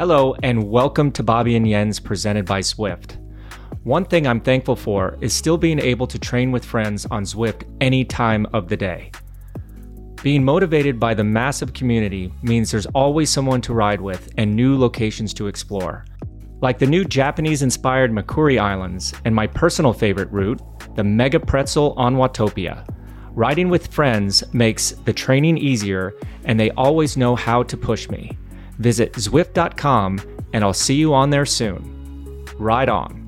Hello, and welcome to Bobby and Jens presented by Zwift. One thing I'm thankful for is still being able to train with friends on Zwift any time of the day. Being motivated by the massive community means there's always someone to ride with and new locations to explore. Like the new Japanese inspired Makuri Islands and my personal favorite route, the Mega Pretzel on Watopia. Riding with friends makes the training easier and they always know how to push me. Visit Zwift.com and I'll see you on there soon. Ride on.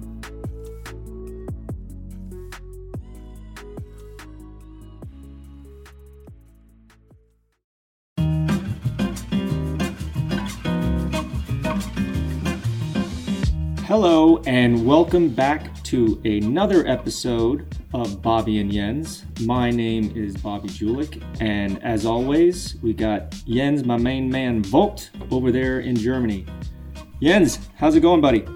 Hello, and welcome back to another episode of Bobby and Jens. My name is Bobby Julich, and as always, we got Jens, my main man, Voigt, over there in Germany. Jens, how's it going, buddy?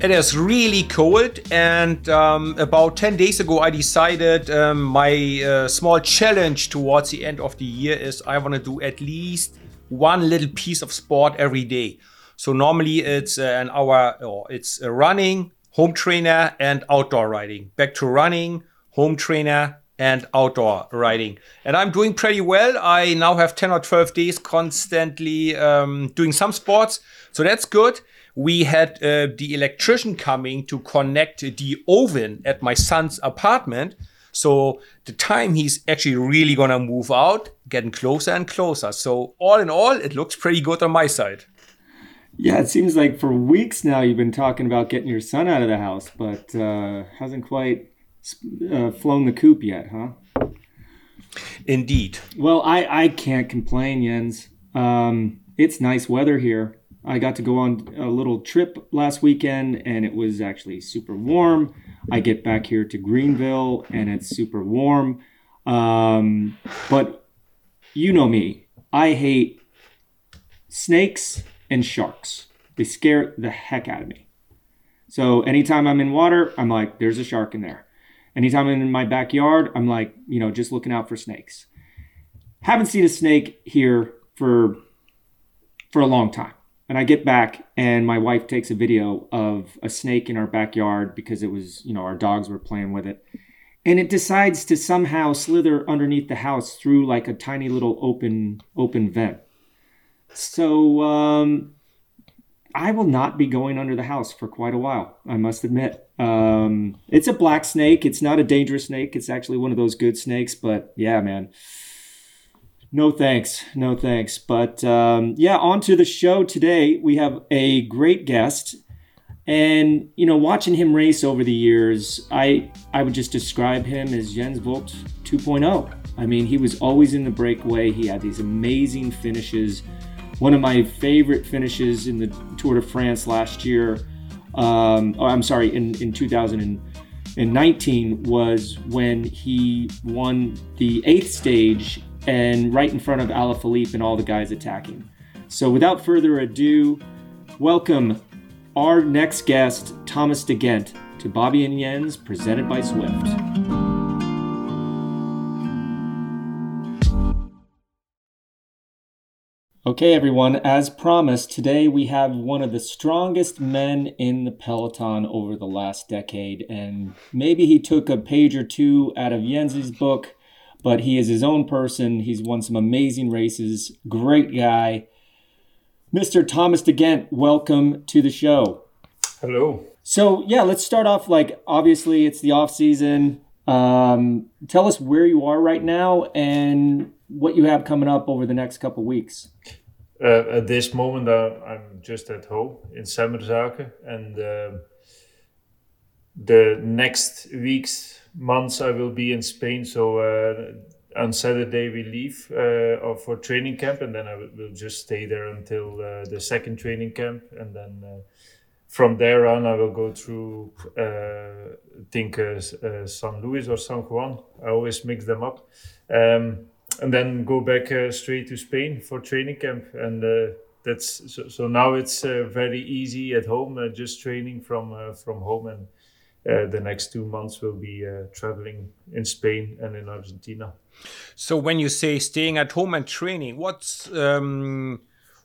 It is really cold, and um, about 10 days ago, I decided um, my uh, small challenge towards the end of the year is I want to do at least one little piece of sport every day. So normally it's uh, an hour, or it's uh, running, home trainer, and outdoor riding. Back to running, home trainer, and outdoor riding. And I'm doing pretty well. I now have 10 or 12 days constantly um, doing some sports. So that's good. We had uh, the electrician coming to connect the oven at my son's apartment. So the time he's actually really gonna move out, getting closer and closer. So all in all, it looks pretty good on my side. Yeah, it seems like for weeks now you've been talking about getting your son out of the house, but uh, hasn't quite uh, flown the coop yet, huh? Indeed. Well, I, I can't complain, Jens. Um, it's nice weather here. I got to go on a little trip last weekend and it was actually super warm. I get back here to Greenville and it's super warm. Um, but you know me, I hate snakes and sharks. They scare the heck out of me. So anytime I'm in water, I'm like, there's a shark in there. Anytime I'm in my backyard, I'm like, you know, just looking out for snakes. Haven't seen a snake here for for a long time. And I get back and my wife takes a video of a snake in our backyard because it was, you know, our dogs were playing with it. And it decides to somehow slither underneath the house through like a tiny little open open vent. So um, I will not be going under the house for quite a while. I must admit. Um, it's a black snake. It's not a dangerous snake. It's actually one of those good snakes. But yeah, man. No thanks. No thanks. But um, yeah, on to the show today. We have a great guest. And you know, watching him race over the years, I I would just describe him as Jens Voigt 2.0. I mean, he was always in the breakaway. He had these amazing finishes one of my favorite finishes in the Tour de France last year. Um, oh, I'm sorry, in, in 2019 was when he won the eighth stage and right in front of Alaphilippe and all the guys attacking. So without further ado, welcome our next guest, Thomas De Gendt, to Bobby and Jens, presented by Zwift. Okay, everyone, as promised, today we have one of the strongest men in the peloton over the last decade. And maybe he took a page or two out of Jens's book, but he is his own person. He's won some amazing races. Great guy. Mr. Thomas De Gendt, welcome to the show. Hello. So, yeah, let's start off like obviously it's the off season. Um, tell us where you are right now and what you have coming up over the next couple weeks. Uh, at this moment, uh, I'm just at home in Semmerzaken, and uh, the next weeks, months, I will be in Spain. So uh, on Saturday we leave uh, for training camp, and then I will, just stay there until uh, the second training camp, and then from there on, I will go through, uh, I think, uh, uh, San Luis or San Juan. I always mix them up. Um, and then go back uh, straight to Spain for training camp. And uh, that's so, so, now it's uh, very easy at home, just training from from home. And the next two months will be traveling in Spain and in Argentina. So when you say staying at home and training, what's um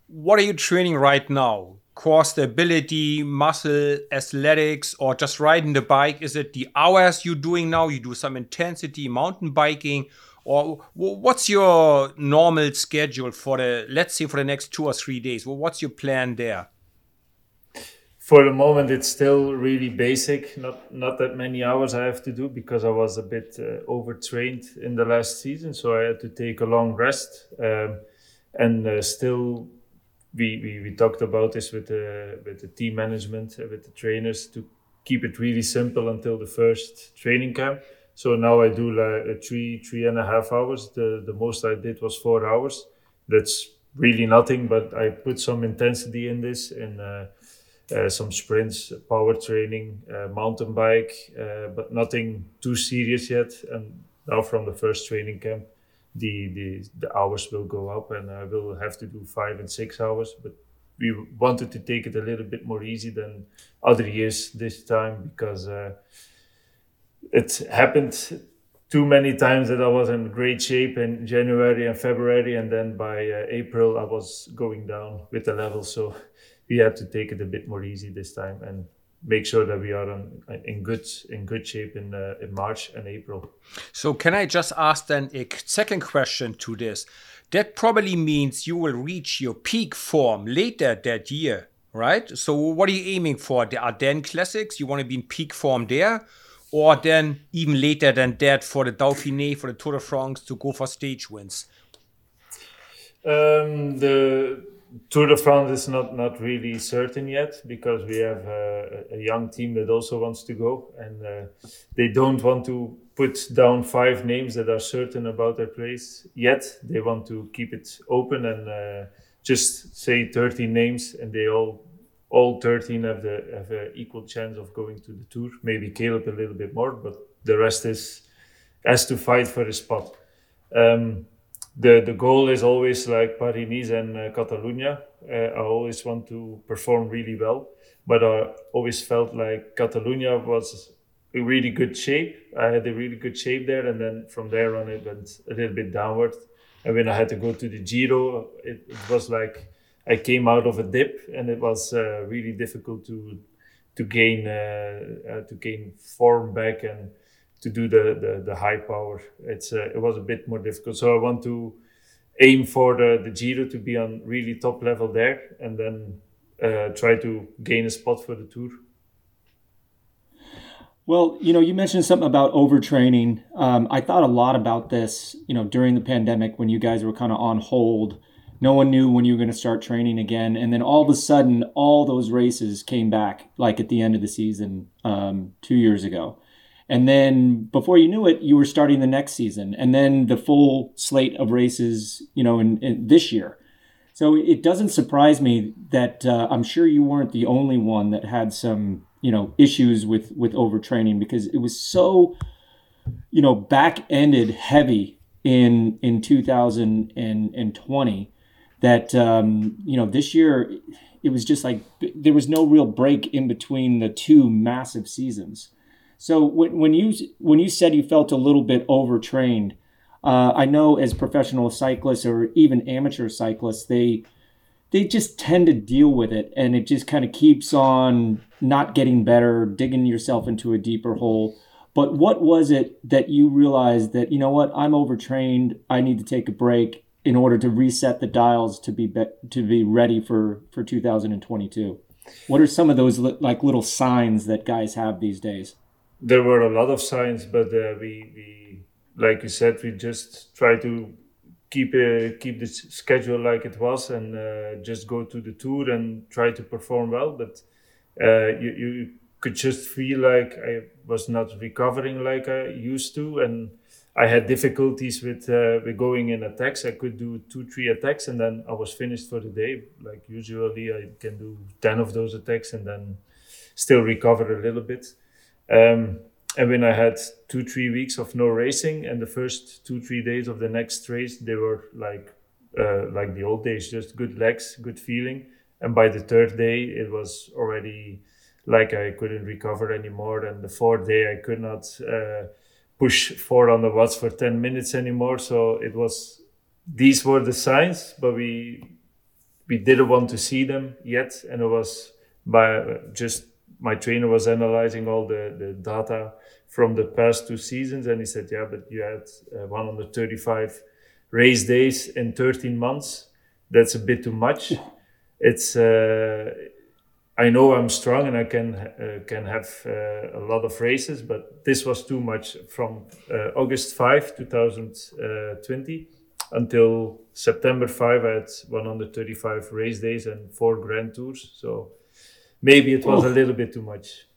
what are you training right now? Core stability, muscle, athletics, or just riding the bike? Is it the hours you're doing now? You do some intensity mountain biking, or what's your normal schedule for the, let's say, for the next two or three days? Well, what's your plan there? for the moment it's still really basic not not that many hours i have to do because i was a bit uh, overtrained in the last season so i had to take a long rest um, and uh, still we, we we talked about this with the with the team management uh, with the trainers to keep it really simple until the first training camp so now i do like uh, three three and a half hours the the most i did was four hours that's really nothing but i put some intensity in this and uh, uh, some sprints, power training, uh, mountain bike, uh, but nothing too serious yet. And now from the first training camp, the, the, the hours will go up and I will have to do five and six hours. But we wanted to take it a little bit more easy than other years this time because uh, it happened too many times that I was in great shape in January and February, and then by uh, April I was going down with the level. So we had to take it a bit more easy this time and make sure that we are on, in good in good shape in uh, in March and April. So can I just ask then a second question to this? That probably means you will reach your peak form later that year, right? So what are you aiming for? The Ardennes Classics? You want to be in peak form there? Or then even later than that for the Dauphiné, for the Tour de France to go for stage wins? Um, the Tour de France is not not really certain yet because we have a, a young team that also wants to go, and uh, they don't want to put down five names that are certain about their place yet. They want to keep it open and uh, just say 13 names, and they all all 13 have the have an equal chance of going to the tour. Maybe Caleb a little bit more, but the rest is has to fight for a spot. Um, the the goal is always like Paris Nice and uh, Catalonia. Uh, I always want to perform really well, but I always felt like Catalonia was a really good shape. I had a really good shape there, and then from there on it went a little bit downward. And when I had to go to the Giro, it, it was like I came out of a dip, and it was uh, really difficult to to gain uh, uh, to gain form back and to do the, the, the high power. It's uh, it was a bit more difficult. So I want to aim for the, the Giro to be on really top level there, and then uh, try to gain a spot for the Tour. Well, you know, you mentioned something about overtraining. Um, I thought a lot about this, you know, during the pandemic when you guys were kind of on hold. No one knew when you were going to start training again, and then all of a sudden, all those races came back, like at the end of the season um, two years ago. And then before you knew it, you were starting the next season, and then the full slate of races, you know, in, in this year. So it doesn't surprise me that uh, I'm sure you weren't the only one that had some, you know, issues with with overtraining because it was so, you know, back ended heavy in in 2020 that um, you know this year it was just like there was no real break in between the two massive seasons. So when, when you when you said you felt a little bit overtrained, uh, I know as professional cyclists or even amateur cyclists, they they just tend to deal with it, and it just kind of keeps on not getting better, digging yourself into a deeper hole. But what was it that you realized that you know what I'm overtrained? I need to take a break in order to reset the dials to be, be to be ready for for 2022. What are some of those li- like little signs that guys have these days? there were a lot of signs, but uh, we we like you said, we just try to keep uh, keep the schedule like it was and uh, just go to the tour and try to perform well. But uh, you you could just feel like I was not recovering like I used to, and I had difficulties with uh, with going in attacks. I could do two three attacks and then I was finished for the day. Like usually, I can do ten of those attacks and then still recover a little bit. Um, and when I had two, three weeks of no racing, and the first two, three days of the next race, they were like uh, like the old days, just good legs, good feeling. And by the third day, it was already like I couldn't recover anymore. And the fourth day, I could not uh, push 400 watts for 10 minutes anymore. So it was these were the signs, but we we didn't want to see them yet, and it was by just my trainer was analyzing all the the data from the past two seasons, and he said, "Yeah, but you had uh, 135 race days in 13 months. That's a bit too much. It's uh, I know I'm strong and I can uh, can have uh, a lot of races, but this was too much from uh, August 5, 2020 until September 5. I had 135 race days and four Grand Tours, so maybe it was a little bit too much.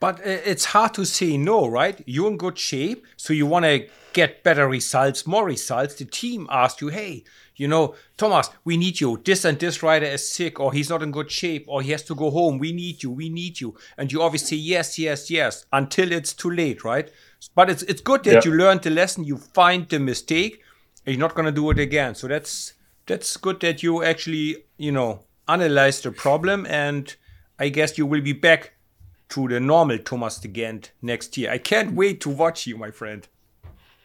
But uh, it's hard to say no, right? You're in good shape, so you want to get better results, more results. The team asked you, hey, you know, Thomas, we need you. This and this rider is sick, or he's not in good shape, or he has to go home. We need you. We need you. And you always say yes, yes, yes, until it's too late, right? But it's it's good that yeah. you learned the lesson. You find the mistake, and you're not gonna do it again. So that's that's good that you actually, you know, analyze the problem, and I guess you will be back to the normal Thomas de Gendt next year. I can't wait to watch you, my friend.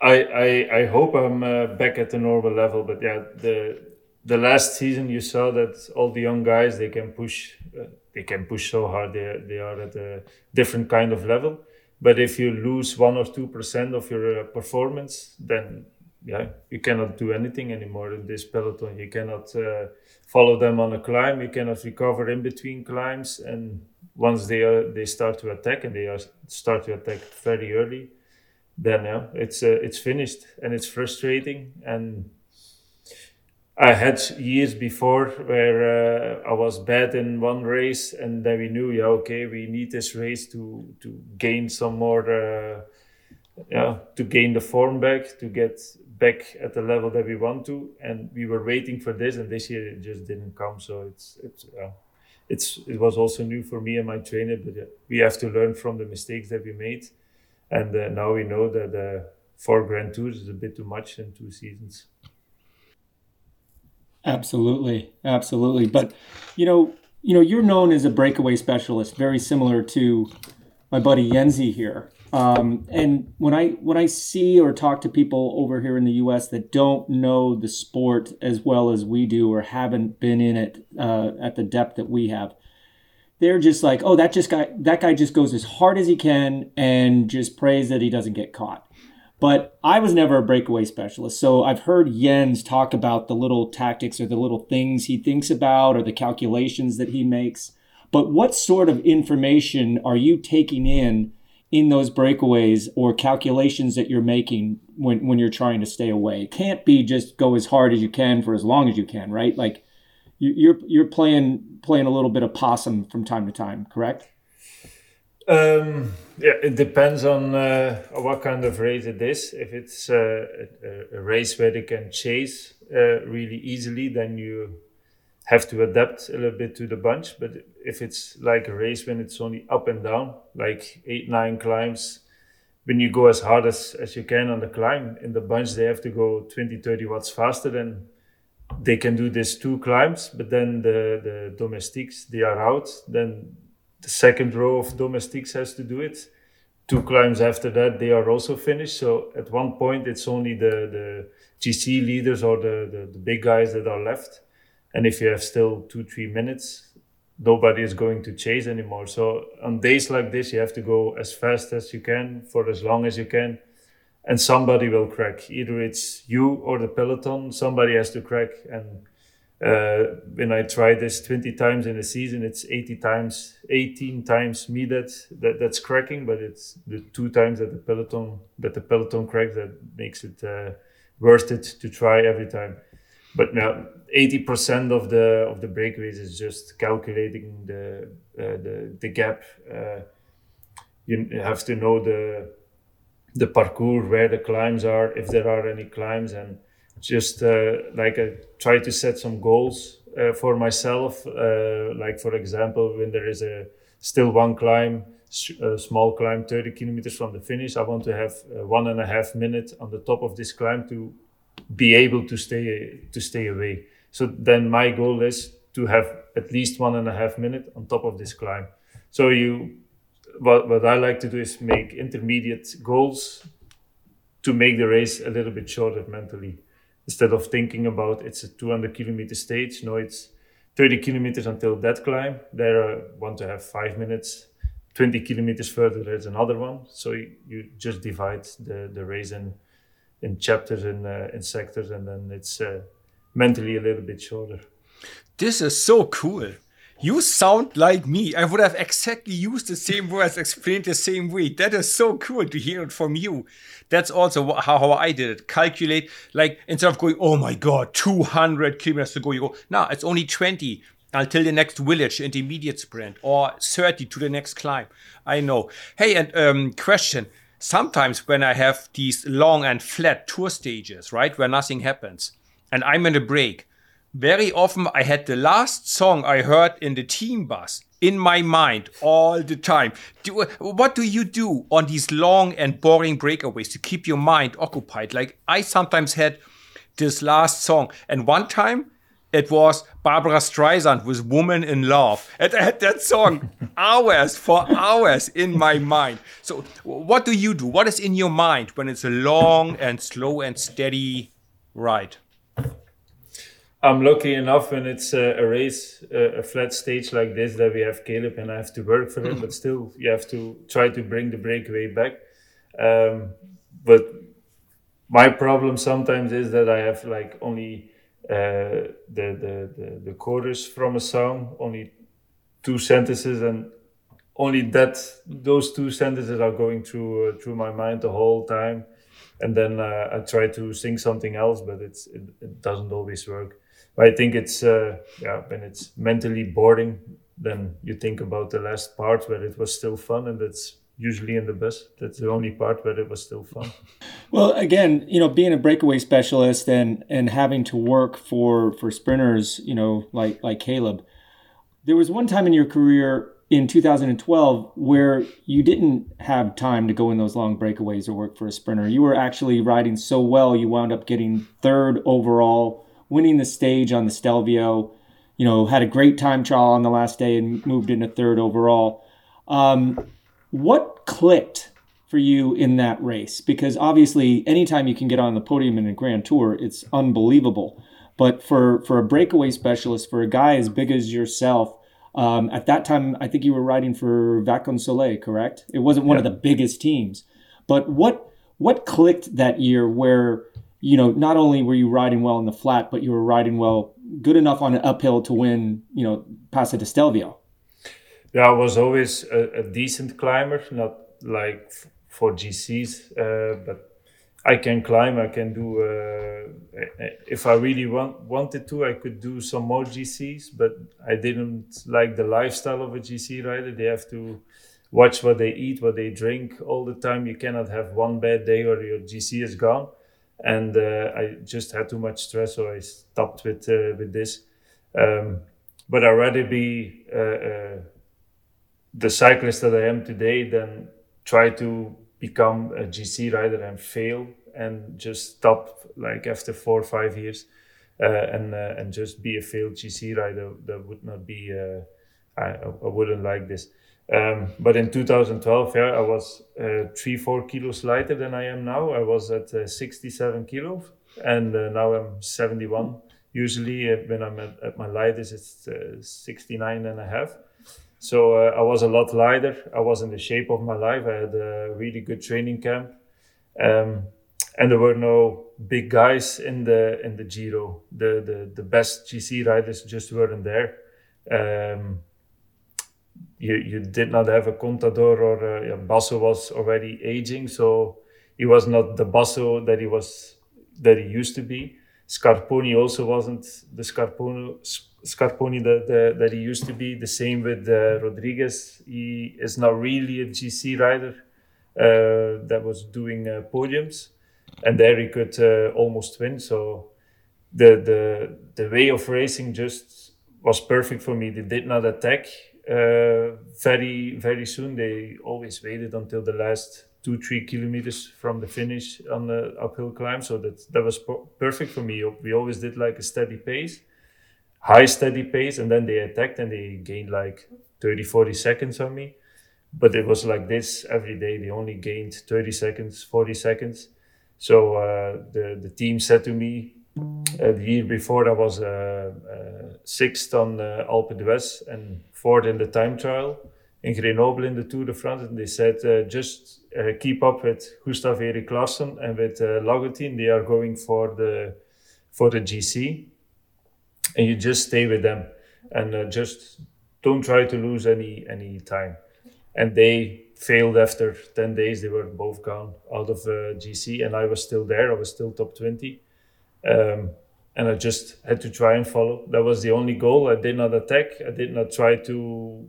I, I, I hope I'm uh, back at the normal level, but yeah, the the last season you saw that all the young guys they can push uh, they can push so hard they they are at a different kind of level. But if you lose one or two percent of your uh, performance, then yeah, you cannot do anything anymore in this peloton. You cannot uh, follow them on a climb. You cannot recover in between climbs. And once they are, they start to attack, and they are start to attack very early, then yeah, it's uh, it's finished and it's frustrating. And I had years before where uh, I was bad in one race, and then we knew, yeah, okay, we need this race to to gain some more, uh, yeah, to gain the form back, to get back at the level that we want to. And we were waiting for this, and this year it just didn't come. So it's it's. Uh, it's it was also new for me and my trainer, but we have to learn from the mistakes that we made and uh, now we know that uh, four Grand Tours is a bit too much in two seasons. Absolutely, absolutely. But you know, you know, you're known as a breakaway specialist, very similar to my buddy Jensie here. Um, and when I when I see or talk to people over here in the U.S. that don't know the sport as well as we do or haven't been in it uh, at the depth that we have, they're just like, oh, that just guy, that guy just goes as hard as he can and just prays that he doesn't get caught. But I was never a breakaway specialist, so I've heard Jens talk about the little tactics or the little things he thinks about or the calculations that he makes. But what sort of information are you taking in in those breakaways or calculations that you're making when, when you're trying to stay away? It can't be just go as hard as you can for as long as you can, right? Like you're you're playing playing a little bit of possum from time to time, correct? Um, yeah, it depends on uh, what kind of race it is. If it's uh, a, a, race where they can chase uh, really easily, then you have to adapt a little bit to the bunch. But if it's like a race when it's only up and down, like eight, nine climbs, when you go as hard as, as you can on the climb, in the bunch they have to go 20, 30 watts faster than they can do this two climbs, but then the, the domestiques, they are out. Then the second row of domestiques has to do it. Two climbs after that, they are also finished. So at one point, it's only the, the GC leaders or the, the, the big guys that are left. And if you have still two, three minutes, nobody is going to chase anymore. So on days like this, you have to go as fast as you can for as long as you can and somebody will crack. Either it's you or the peloton. Somebody has to crack. And uh, when I try this 20 times in a season, it's 80 times, 18 times me that, that that's cracking. But it's the two times that the peloton that the peloton cracks that makes it uh, worth it to try every time. But now 80% of the of the breakaways is just calculating the uh, the the gap. Uh, you have to know the the parcours, where the climbs are, if there are any climbs, and just uh, like I try to set some goals uh, for myself. Uh, like for example, when there is a still one climb, a small climb, 30 kilometers from the finish, I want to have uh, one and a half minute on the top of this climb to be able to stay to stay away. So then my goal is to have at least one and a half minute on top of this climb. So you what, what I like to do is make intermediate goals to make the race a little bit shorter mentally. instead of thinking about it's a 200 kilometer stage no it's 30 kilometers until that climb. There i want to have five minutes. 20 kilometers further there's another one. So you, you just divide the, the race in in chapters and uh, in sectors and then it's uh, mentally a little bit shorter. This is so cool you sound like me. I would have exactly used the same words, explained the same way. That is so cool to hear it from you. That's also how, how I did it. Calculate, like, instead of going, oh my God, 200 kilometers to go, you go, no, it's only 20 until the next village, intermediate sprint, or 30 to the next climb. I know. Hey, and um, question. Sometimes when I have these long and flat tour stages, right, where nothing happens, and I'm in a break, very often I had the last song I heard in the team bus in my mind all the time. Do, what do you do on these long and boring breakaways to keep your mind occupied? Like I sometimes had this last song, and one time it was Barbara Streisand with Woman in Love. And I had that song hours for hours in my mind. So, what do you do? What is in your mind when it's a long and slow and steady ride? I'm lucky enough when it's a, a race, a, a, flat stage like this, that we have Caleb and I have to work for him, but still you have to try to bring the breakaway back. Um, but my problem sometimes is that I have like only uh, the, the, the, the chorus from a song, only two sentences, and only that those two sentences are going through uh, through my mind the whole time. And then uh, I try to sing something else, but it's it, it doesn't always work. I think it's uh, yeah when it's mentally boring, then you think about the last part where it was still fun, and that's usually in the best. That's the only part where it was still fun. Well, again, you know, being a breakaway specialist and and having to work for for sprinters, you know, like like Caleb, there was one time in your career in 2012 where you didn't have time to go in those long breakaways or work for a sprinter. You were actually riding so well, you wound up getting third overall winning the stage on the Stelvio. You know, had a great time trial on the last day and moved into third overall. Um, what clicked for you in that race? Because obviously, anytime you can get on the podium in a Grand Tour, it's unbelievable. But for for a breakaway specialist, for a guy as big as yourself, um, at that time, I think you were riding for Vacansoleil, correct? It wasn't one yeah. of the biggest teams. But what what clicked that year where you know, not only were you riding well in the flat, but you were riding well, good enough on an uphill to win, you know, Paso de Stelvio. Yeah, I was always a, a decent climber, not like f- for GCs, uh, but I can climb. I can do. Uh, if I really want, wanted to, I could do some more GCs, but I didn't like the lifestyle of a GC rider. They have to watch what they eat, what they drink all the time. You cannot have one bad day or your GC is gone and uh, I just had too much stress, so I stopped with uh, with this. Um, but I'd rather be uh, uh, the cyclist that I am today than try to become a GC rider and fail and just stop like after four or five years uh, and uh, and just be a failed GC rider. That would not be. I, I wouldn't like this. Um, but in 2012, yeah, I was uh, three, four kilos lighter than I am now. I was at uh, 67 kilos, and uh, now I'm 71. Usually, uh, when I'm at, at, my lightest, it's uh, 69 and a half. So uh, I was a lot lighter. I was in the shape of my life. I had a really good training camp, um, and there were no big guys in the in the Giro. The the the best GC riders just weren't there. Um, you, you did not have a Contador or yeah, Basso was already aging, so he was not the Basso that he was that he used to be. Scarponi also wasn't the Scarponi Scarponi that, that, that he used to be. The same with uh, Rodriguez. He is not really a GC rider uh, that was doing uh, podiums, and there he could uh, almost win. So the the the way of racing just was perfect for me. They did not attack uh, very very soon. They always waited until the last two three kilometers from the finish on the uphill climb, so that that was perfect for me. We always did like a steady pace, high steady pace, and then they attacked and they gained like 30 40 seconds on me. But it was like this every day. They only gained 30 seconds, 40 seconds. So uh, the the team said to me, Uh, the year before, I was uh, uh, sixth on uh, Alpe d'Huez and fourth in the time trial in Grenoble in the Tour de France. And they said, uh, just uh, keep up with Gustav Erik Larsson and with uh, Lagutin. They are going for the for the GC, and you just stay with them and just don't try to lose any any time. And they failed after 10 days. They were both gone out of GC, and I was still there. I was still top 20. Um, and I just had to try and follow. That was the only goal. I did not attack. I did not try to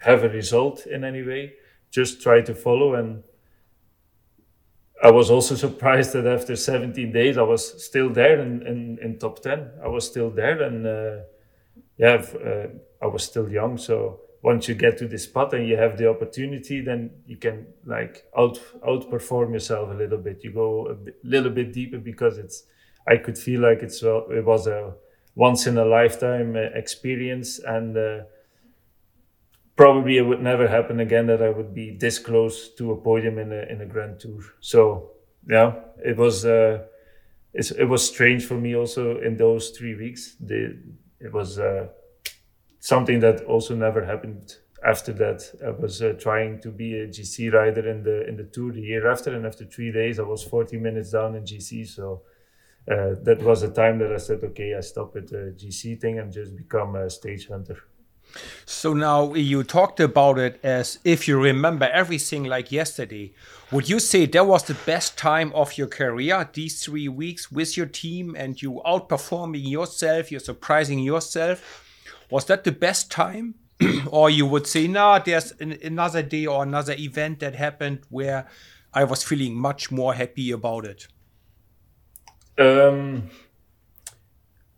have a result in any way. Just try to follow. And I was also surprised that after 17 days, I was still there in, in, in top 10. I was still there. And uh, yeah, uh, I was still young. So once you get to this spot and you have the opportunity, then you can like out outperform yourself a little bit. You go a little bit deeper because it's. I could feel like it's well, it was a once in a lifetime uh, experience, and uh, probably it would never happen again that I would be this close to a podium in a in a Grand Tour. So yeah, it was. Uh, it was strange for me also in those three weeks. The, it was. Uh, something that also never happened after that. I was uh, trying to be a GC rider in the in the tour the year after, and after three days, I was 40 minutes down in GC. So uh, that was the time that I said, okay, I stop with the GC thing and just become a stage hunter. So now you talked about it as if you remember everything like yesterday. Would you say that was the best time of your career, these three weeks with your team and you outperforming yourself, you're surprising yourself? Was that the best time? or you would say, nah, there's an, another day or another event that happened where I was feeling much more happy about it? Um,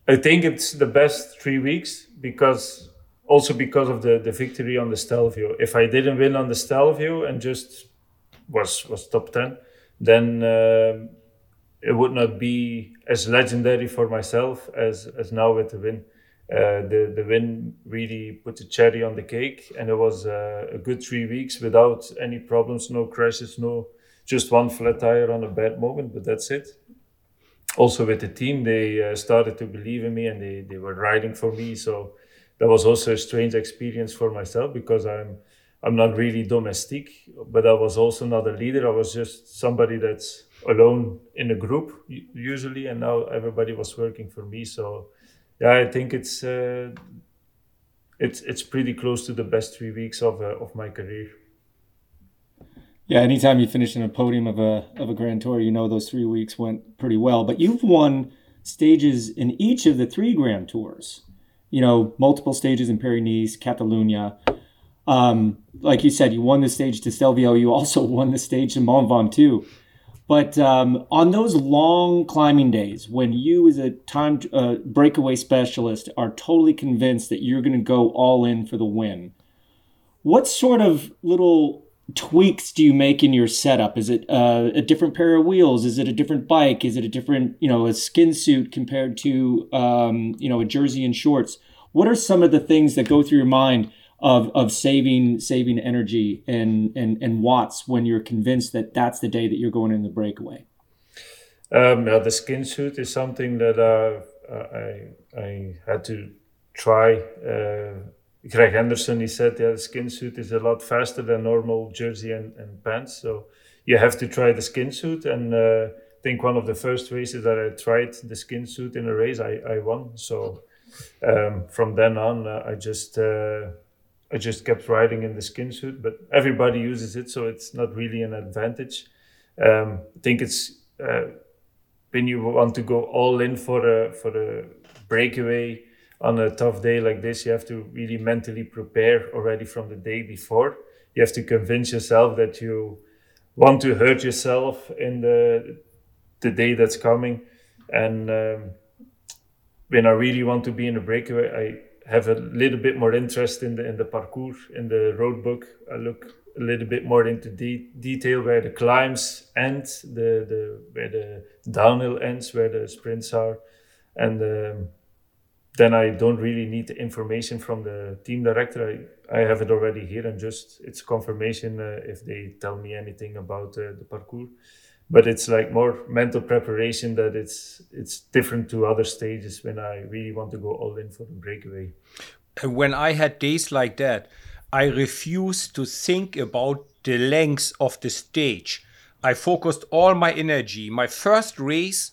I think it's the best three weeks because also because of the, the victory on the Stelvio. If I didn't win on the Stelvio and just was was top ten, then uh, it would not be as legendary for myself as as now with the win. Uh, the the win really put a cherry on the cake, and it was uh, a good three weeks without any problems, no crashes, no just one flat tire on a bad moment, but that's it. Also with the team, they uh, started to believe in me, and they they were riding for me. So that was also a strange experience for myself because I'm I'm not really domestic, but I was also not a leader. I was just somebody that's alone in a group usually, and now everybody was working for me. So yeah, I think it's uh, it's it's pretty close to the best three weeks of uh, of my career. Yeah, anytime you finish in a podium of a of a Grand Tour, you know those three weeks went pretty well. But you've won stages in each of the three Grand Tours. You know, multiple stages in Paris Nice, Catalunya. Um, like you said, you won the stage to Stelvio. You also won the stage to Mont Ventoux. But um, on those long climbing days, when you, as a time uh, breakaway specialist, are totally convinced that you're going to go all in for the win, what sort of little tweaks do you make in your setup? Is it uh, a different pair of wheels? Is it a different bike? Is it a different, you know, a skin suit compared to, um, you know, a jersey and shorts? What are some of the things that go through your mind? of of saving saving energy and and and watts when you're convinced that that's the day that you're going in the breakaway? Um, yeah, the skin suit is something that uh, I I had to try. Uh, Greg Henderson he said yeah the skin suit is a lot faster than normal jersey and, and pants, so you have to try the skin suit. And uh, I think one of the first races that I tried the skin suit in a race, I, I won. So um, from then on, uh, I just uh, I just kept riding in the skin suit, but everybody uses it, so it's not really an advantage. Um, I think it's uh, when you want to go all in for a for a breakaway on a tough day like this, you have to really mentally prepare already from the day before. You have to convince yourself that you want to hurt yourself in the the day that's coming, and um, when I really want to be in a breakaway, I have a little bit more interest in the in the parcours in the road book. I look a little bit more into de- detail where the climbs end, the the where the downhill ends, where the sprints are, and um, then I don't really need the information from the team director. I, I have it already here, and just it's confirmation uh, if they tell me anything about uh, the parcours. but it's like more mental preparation that it's it's different to other stages when I really want to go all in for the breakaway. When I had days like that, I refused to think about the length of the stage. I focused all my energy. My first race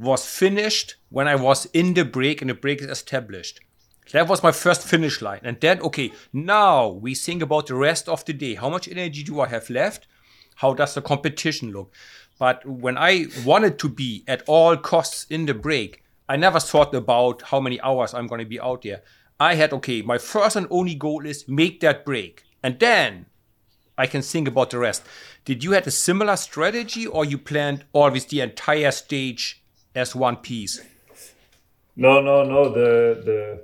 was finished when I was in the break and the break is established. That was my first finish line. And then, okay, now we think about the rest of the day. How much energy do I have left? How does the competition look? But when I wanted to be at all costs in the break, I never thought about how many hours I'm going to be out there. I had, okay, my first and only goal is make that break. And then I can think about the rest. Did you have a similar strategy or you planned always the entire stage as one piece? No, no, no. The, the,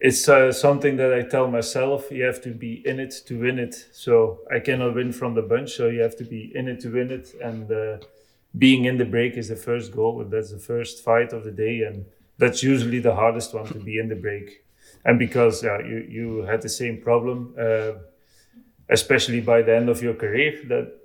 it's uh, something that I tell myself. You have to be in it to win it. So I cannot win from the bunch. So you have to be in it to win it. And uh, being in the break is the first goal. That's the first fight of the day. And that's usually the hardest one to be in the break. And because uh, you, you had the same problem, uh, especially by the end of your career, that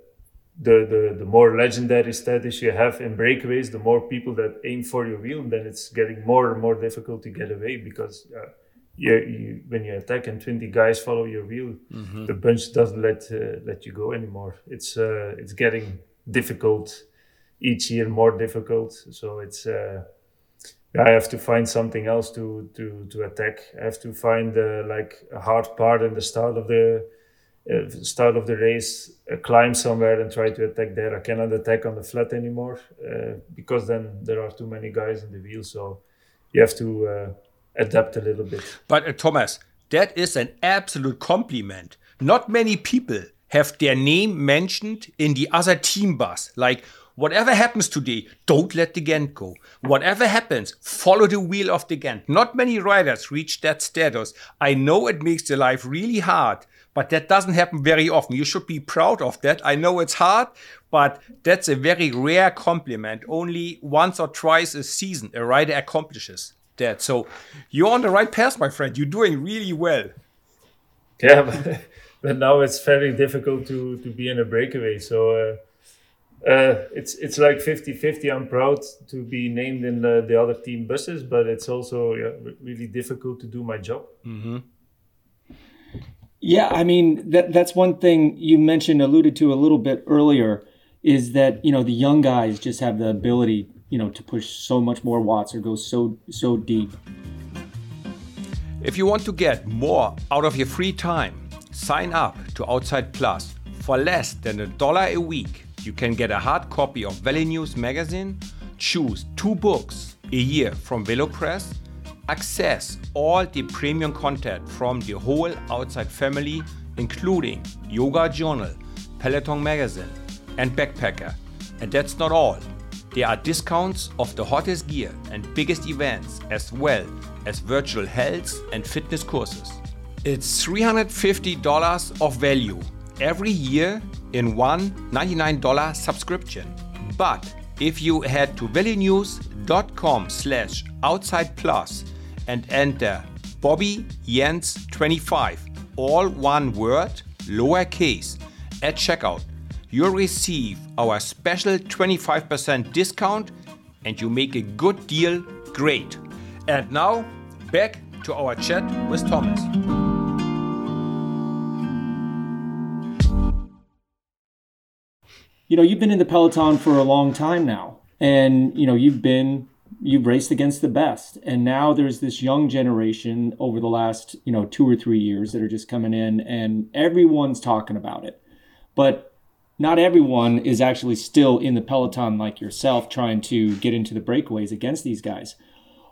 the, the, the more legendary status you have in breakaways, the more people that aim for your wheel, then it's getting more and more difficult to get away because uh, you, you, when you attack and 20 guys follow your wheel, mm-hmm. the bunch doesn't let uh, let you go anymore. It's uh, it's getting difficult each year, more difficult. So it's uh, I have to find something else to to to attack. I have to find uh, like a hard part in the start of the uh, start of the race, uh, climb somewhere and try to attack there. I cannot attack on the flat anymore because then there are too many guys in the wheel. So you have to adapt a little bit. But uh, Thomas, that is an absolute compliment. Not many people have their name mentioned in the other team bus. Like, whatever happens today, don't let De Gendt go. Whatever happens, follow the wheel of De Gendt. Not many riders reach that status. I know it makes the life really hard, but that doesn't happen very often. You should be proud of that. I know it's hard, but that's a very rare compliment. Only once or twice a season a rider accomplishes that. So you're on the right path, my friend. You're doing really well. Yeah, but, but now it's very difficult to to be in a breakaway. So. Uh, uh, it's it's like 50-50 i'm proud to be named in the, the other team buses but it's also yeah, really difficult to do my job mm-hmm. Yeah i mean that that's one thing you mentioned alluded to a little bit earlier is that you know the young guys just have the ability you know to push so much more watts or go so so deep. If you want to get more out of your free time, sign up to Outside Plus. For less than a dollar a week, you can get a hard copy of VeloNews magazine, choose two books a year from VeloPress, access all the premium content from the whole Outside family, including Yoga Journal, Peloton magazine, and Backpacker. And that's not all. There are discounts of the hottest gear and biggest events, as well as virtual health and fitness courses. It's $350 of value every year in one $99 subscription. But if you head to velonews.com slash outside plus and enter Bobby Jens 25, all one word, lowercase, at checkout, you'll receive our special 25% discount and you make a good deal great. And now, back to our chat with Thomas. You know, you've been in the peloton for a long time now, and you know, you've been you've raced against the best. And now there's this young generation over the last you know two or three years that are just coming in and everyone's talking about it. But not everyone is actually still in the peloton like yourself trying to get into the breakaways against these guys.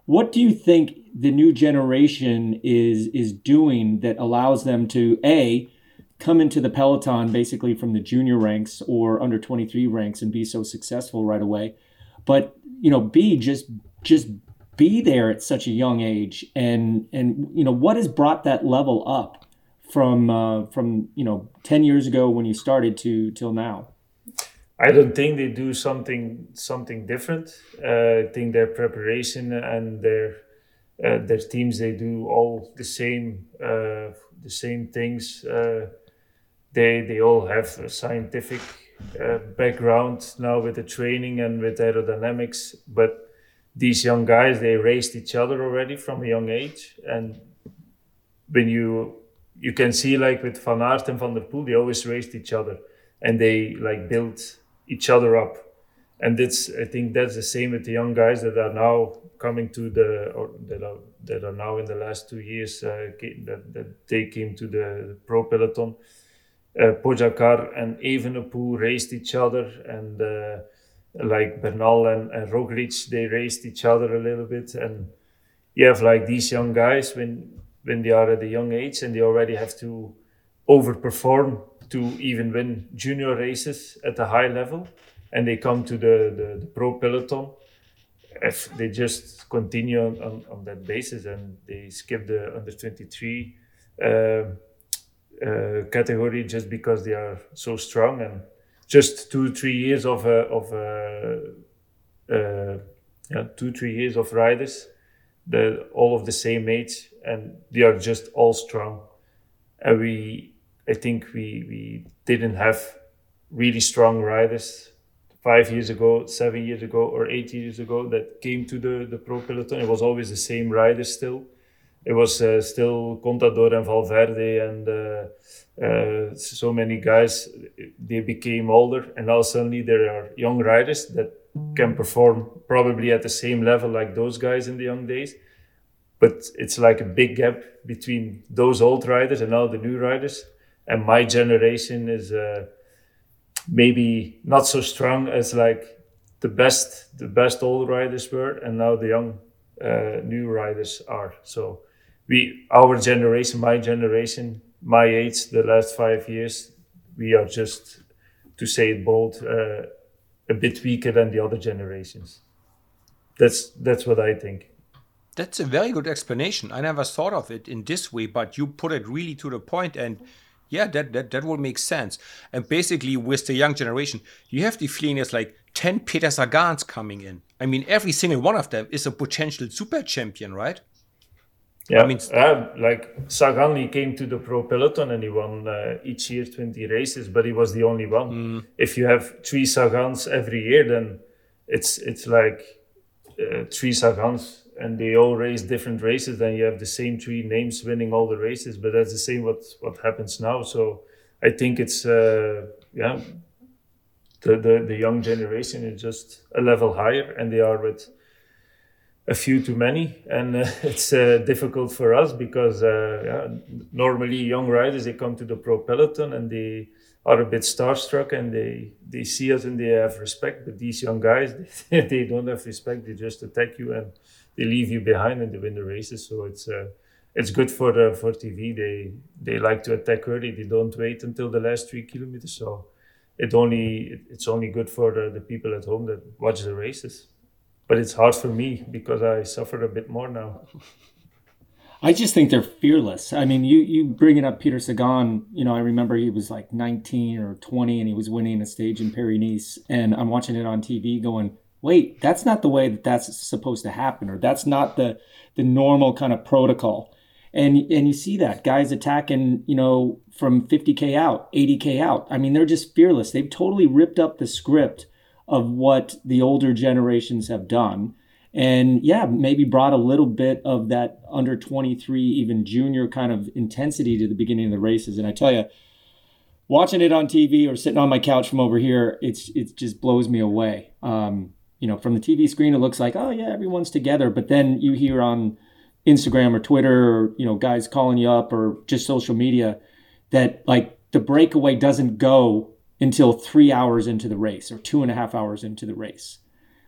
What do you think the new generation is is doing that allows them to a come into the peloton basically from the junior ranks or under 23 ranks and be so successful right away but you know b just just be there at such a young age and and you know what has brought that level up from uh, from you know 10 years ago when you started to till now? I don't think they do something something different. Uh, i think their preparation and their uh, their teams they do all the same uh, the same things. Uh, they they all have scientific uh, background now with the training and with aerodynamics, but these young guys they raced each other already from a young age, and when you you can see like with Van Aert and Van der Poel, they always raced each other, and they like built each other up, and it's I think that's the same with the young guys that are now coming to the or that are that are now in the last two years uh, that, that they came to the pro peloton. Uh, Pogacar and Evenepoel raced each other, and uh, like Bernal and, and Roglic, they raced each other a little bit. And you have like these young guys when when they are at a young age and they already have to overperform to even win junior races at a high level, and they come to the, the, the pro peloton if they just continue on, on, on, that basis and they skip the under 23 uh, uh, category just because they are so strong and just two three years of uh, of uh, uh, yeah, two three years of riders the all of the same age and they are just all strong and we I think we we didn't have really strong riders five years ago, seven years ago, or eight years ago that came to the, the pro peloton. It was always the same riders still. It was uh, still Contador and Valverde and uh, uh, so many guys. They became older, and now suddenly there are young riders that can perform probably at the same level like those guys in the young days. But it's like a big gap between those old riders and now the new riders. And my generation is uh, maybe not so strong as like the best the best old riders were and now the young uh, new riders are so we our generation my generation my age the last five years we are just to say it bold uh, a bit weaker than the other generations that's that's what i think that's a very good explanation i never thought of it in this way but you put it really to the point and yeah, that, that, that will make sense. And basically, with the young generation, you have the feeling there's like 10 Peter Sagans coming in. I mean, every single one of them is a potential super champion, right? Yeah, I mean, uh, like Sagan, he came to the pro peloton and he won uh, each year 20 races, but he was the only one. Mm. If you have three Sagans every year, then it's it's like uh, three Sagans and they all race different races then you have the same three names winning all the races but that's the same what what happens now so i think it's uh, yeah the, the the young generation is just a level higher and they are with a few too many and uh, it's uh, difficult for us because uh, yeah, normally young riders they come to the pro peloton and they are a bit starstruck and they they see us and they have respect but these young guys they, they don't have respect they just attack you and they leave you behind and they win the races. So it's uh, it's good for the for TV. They they like to attack early. They don't wait until the last three kilometers. So it only it's only good for the, the people at home that watch the races. But it's hard for me because I suffer a bit more now. I just think they're fearless. I mean, you you bringing up Peter Sagan. You know, I remember he was like 19 or 20, and he was winning a stage in Paris Nice, and I'm watching it on TV, going, wait, that's not the way that that's supposed to happen, or that's not the the normal kind of protocol. And and you see that guys attacking, you know, from 50k out, 80k out. I mean, they're just fearless. They've totally ripped up the script of what the older generations have done. And yeah, maybe brought a little bit of that under 23, even junior kind of intensity to the beginning of the races. And I tell you, watching it on TV or sitting on my couch from over here, it's it just blows me away. Um, you know, from the TV screen, it looks like, oh yeah, everyone's together. But then you hear on Instagram or Twitter or, you know, guys calling you up or just social media that like the breakaway doesn't go until three hours into the race or two and a half hours into the race.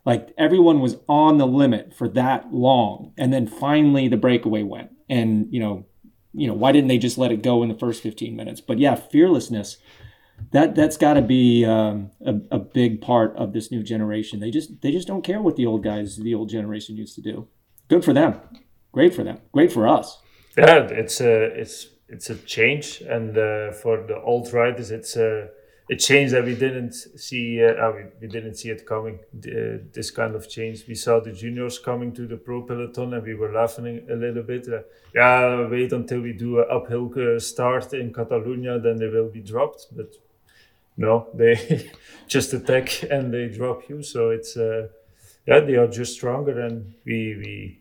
Like everyone was on the limit for that long. And then finally the breakaway went. And, you know, you know, why didn't they just let it go in the first 15 minutes? But yeah, fearlessness that that's got to be um, a, a big part of this new generation. They just they just don't care what the old guys, the old generation used to do. Good for them. Great for them. Great for us. Yeah, it's a it's it's a change, and uh, for the old riders, it's a a change that we didn't see. Uh, we, we didn't see it coming. Uh, this kind of change. We saw the juniors coming to the pro peloton, and we were laughing a little bit. Uh, yeah, wait until we do an uphill uh, start in Catalonia, then they will be dropped. But no, they just attack and they drop you. So it's uh, yeah, they are just stronger, and we we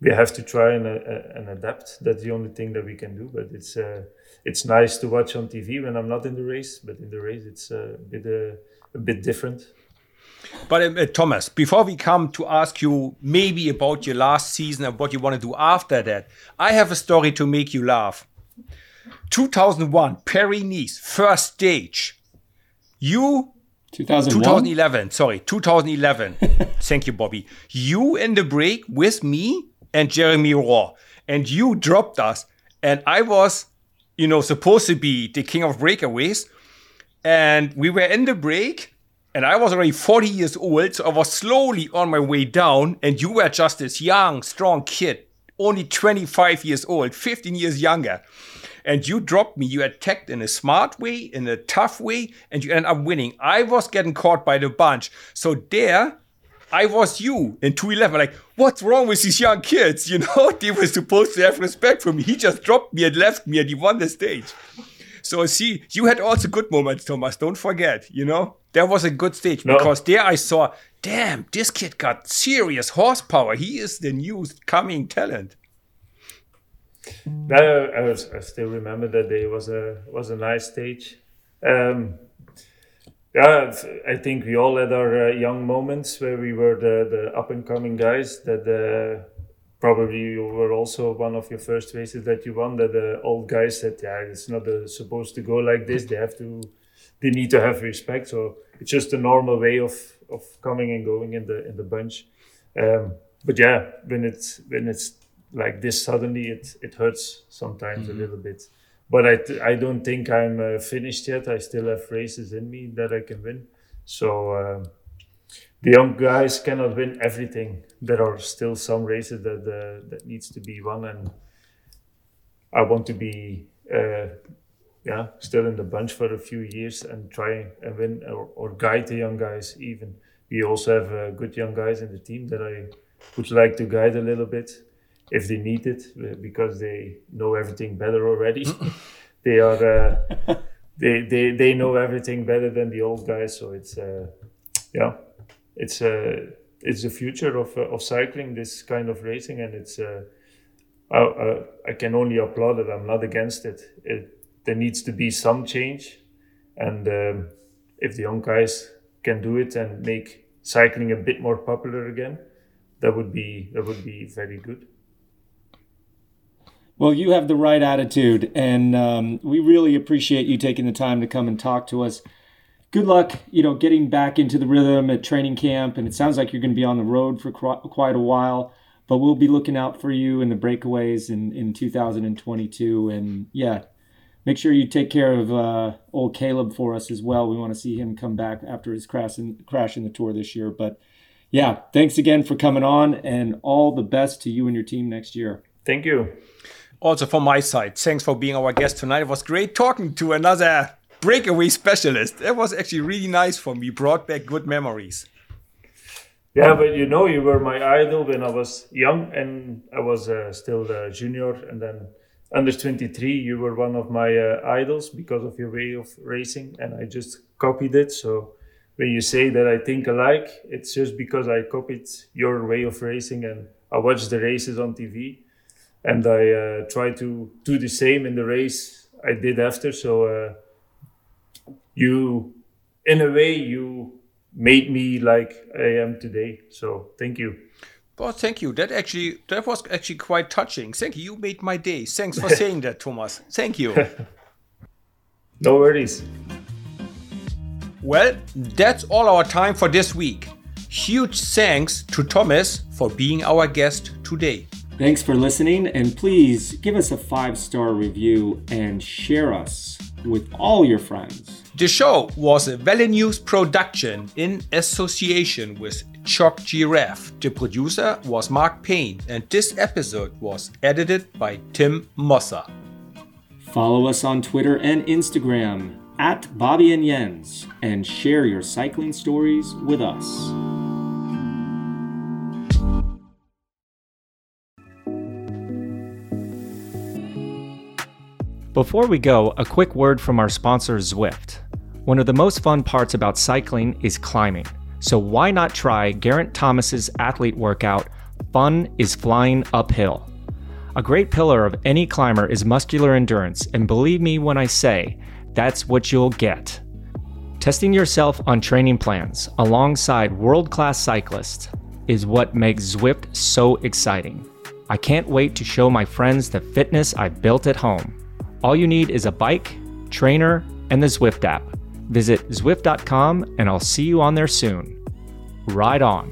we have to try and, uh, and adapt. That's the only thing that we can do. But it's it's nice to watch on TV when I'm not in the race. But in the race, it's uh, a bit uh, a bit different. But uh, Thomas, before we come to ask you maybe about your last season and what you want to do after that, I have a story to make you laugh. 2001, Paris Nice, first stage. You 2001? 2011, sorry, 2011. Thank you, Bobby. You in the break with me and Jeremy Roy, and you dropped us, and I was, you know, supposed to be the king of breakaways, and we were in the break, and I was already 40 years old, so I was slowly on my way down, and you were just this young, strong kid, only 25 years old, 15 years younger and you dropped me. You attacked in a smart way, in a tough way, and you ended up winning. I was getting caught by the bunch. So there, I was you in 211. Like, what's wrong with these young kids? You know, they were supposed to have respect for me. He just dropped me and left me and he won the stage. So see, you had also good moments, Thomas. Don't forget, you know, there was a good stage no. because there I saw, damn, this kid got serious horsepower. He is the new coming talent. No, I, was, I still remember that day it was a was a nice stage. Um, yeah, I think we all had our uh, young moments where we were the, the up and coming guys. That uh, probably you were also one of your first races that you won. That the old guys said, "Yeah, it's not uh, supposed to go like this. They have to, they need to have respect." So it's just a normal way of of coming and going in the in the bunch. Um, but yeah, when it's when it's like this suddenly it it hurts sometimes mm-hmm. a little bit but i don't think i'm uh, finished yet. I still have races in me that i can win. So uh, the young guys cannot win everything. There are still some races that uh, that needs to be won and i want to be uh, yeah still in the bunch for a few years and try and win or, or guide the young guys even. We also have uh, good young guys in the team that i would like to guide a little bit if they need it uh, because they know everything better already. they are uh, they, they they know everything better than the old guys. So it's uh, yeah, it's uh, it's the future of uh, of cycling. This kind of racing, and it's uh, I, I can only applaud it. I'm not against it. it there needs to be some change, and um, if the young guys can do it and make cycling a bit more popular again, that would be that would be very good. Well, you have the right attitude, and um, we really appreciate you taking the time to come and talk to us. Good luck, you know, getting back into the rhythm at training camp, and it sounds like you're going to be on the road for quite a while. But we'll be looking out for you in the breakaways in, in 2022, and yeah, make sure you take care of uh, old Caleb for us as well. We want to see him come back after his crash in, crash in the tour this year. But yeah, thanks again for coming on, and all the best to you and your team next year. Thank you also from my side, thanks for being our guest tonight. It was great talking to another breakaway specialist. It was actually really nice for me, brought back good memories. Yeah, but you know, you were my idol when I was young and I was uh, still a junior. And then under 23, you were one of my uh, idols because of your way of racing. And I just copied it. So when you say that I think alike, it's just because I copied your way of racing and I watched the races on TV and I uh, try to do the same in the race I did after. So uh, you, in a way, you made me like I am today. So thank you. Well, thank you. That actually that was actually quite touching. Thank you. You made my day. Thanks for saying that, Thomas. Thank you. no worries. Well, that's all our time for this week. Huge thanks to Thomas for being our guest today. Thanks for listening, and please give us a five star review and share us with all your friends. The show was a VeloNews production in association with Shocked Giraffe. The producer was Mark Payne, and this episode was edited by Tim Mossa. Follow us on Twitter and Instagram at Bobby and Jens and share your cycling stories with us. Before we go, a quick word from our sponsor Zwift. One of the most fun parts about cycling is climbing. So why not try Geraint Thomas's athlete workout, Fun is Flying Uphill? A great pillar of any climber is muscular endurance, and believe me when I say, that's what you'll get. Testing yourself on training plans alongside world class cyclists is what makes Zwift so exciting. I can't wait to show my friends the fitness I've built at home. All you need is a bike, trainer, and the Zwift app. Visit Zwift.com and I'll see you on there soon. Ride on.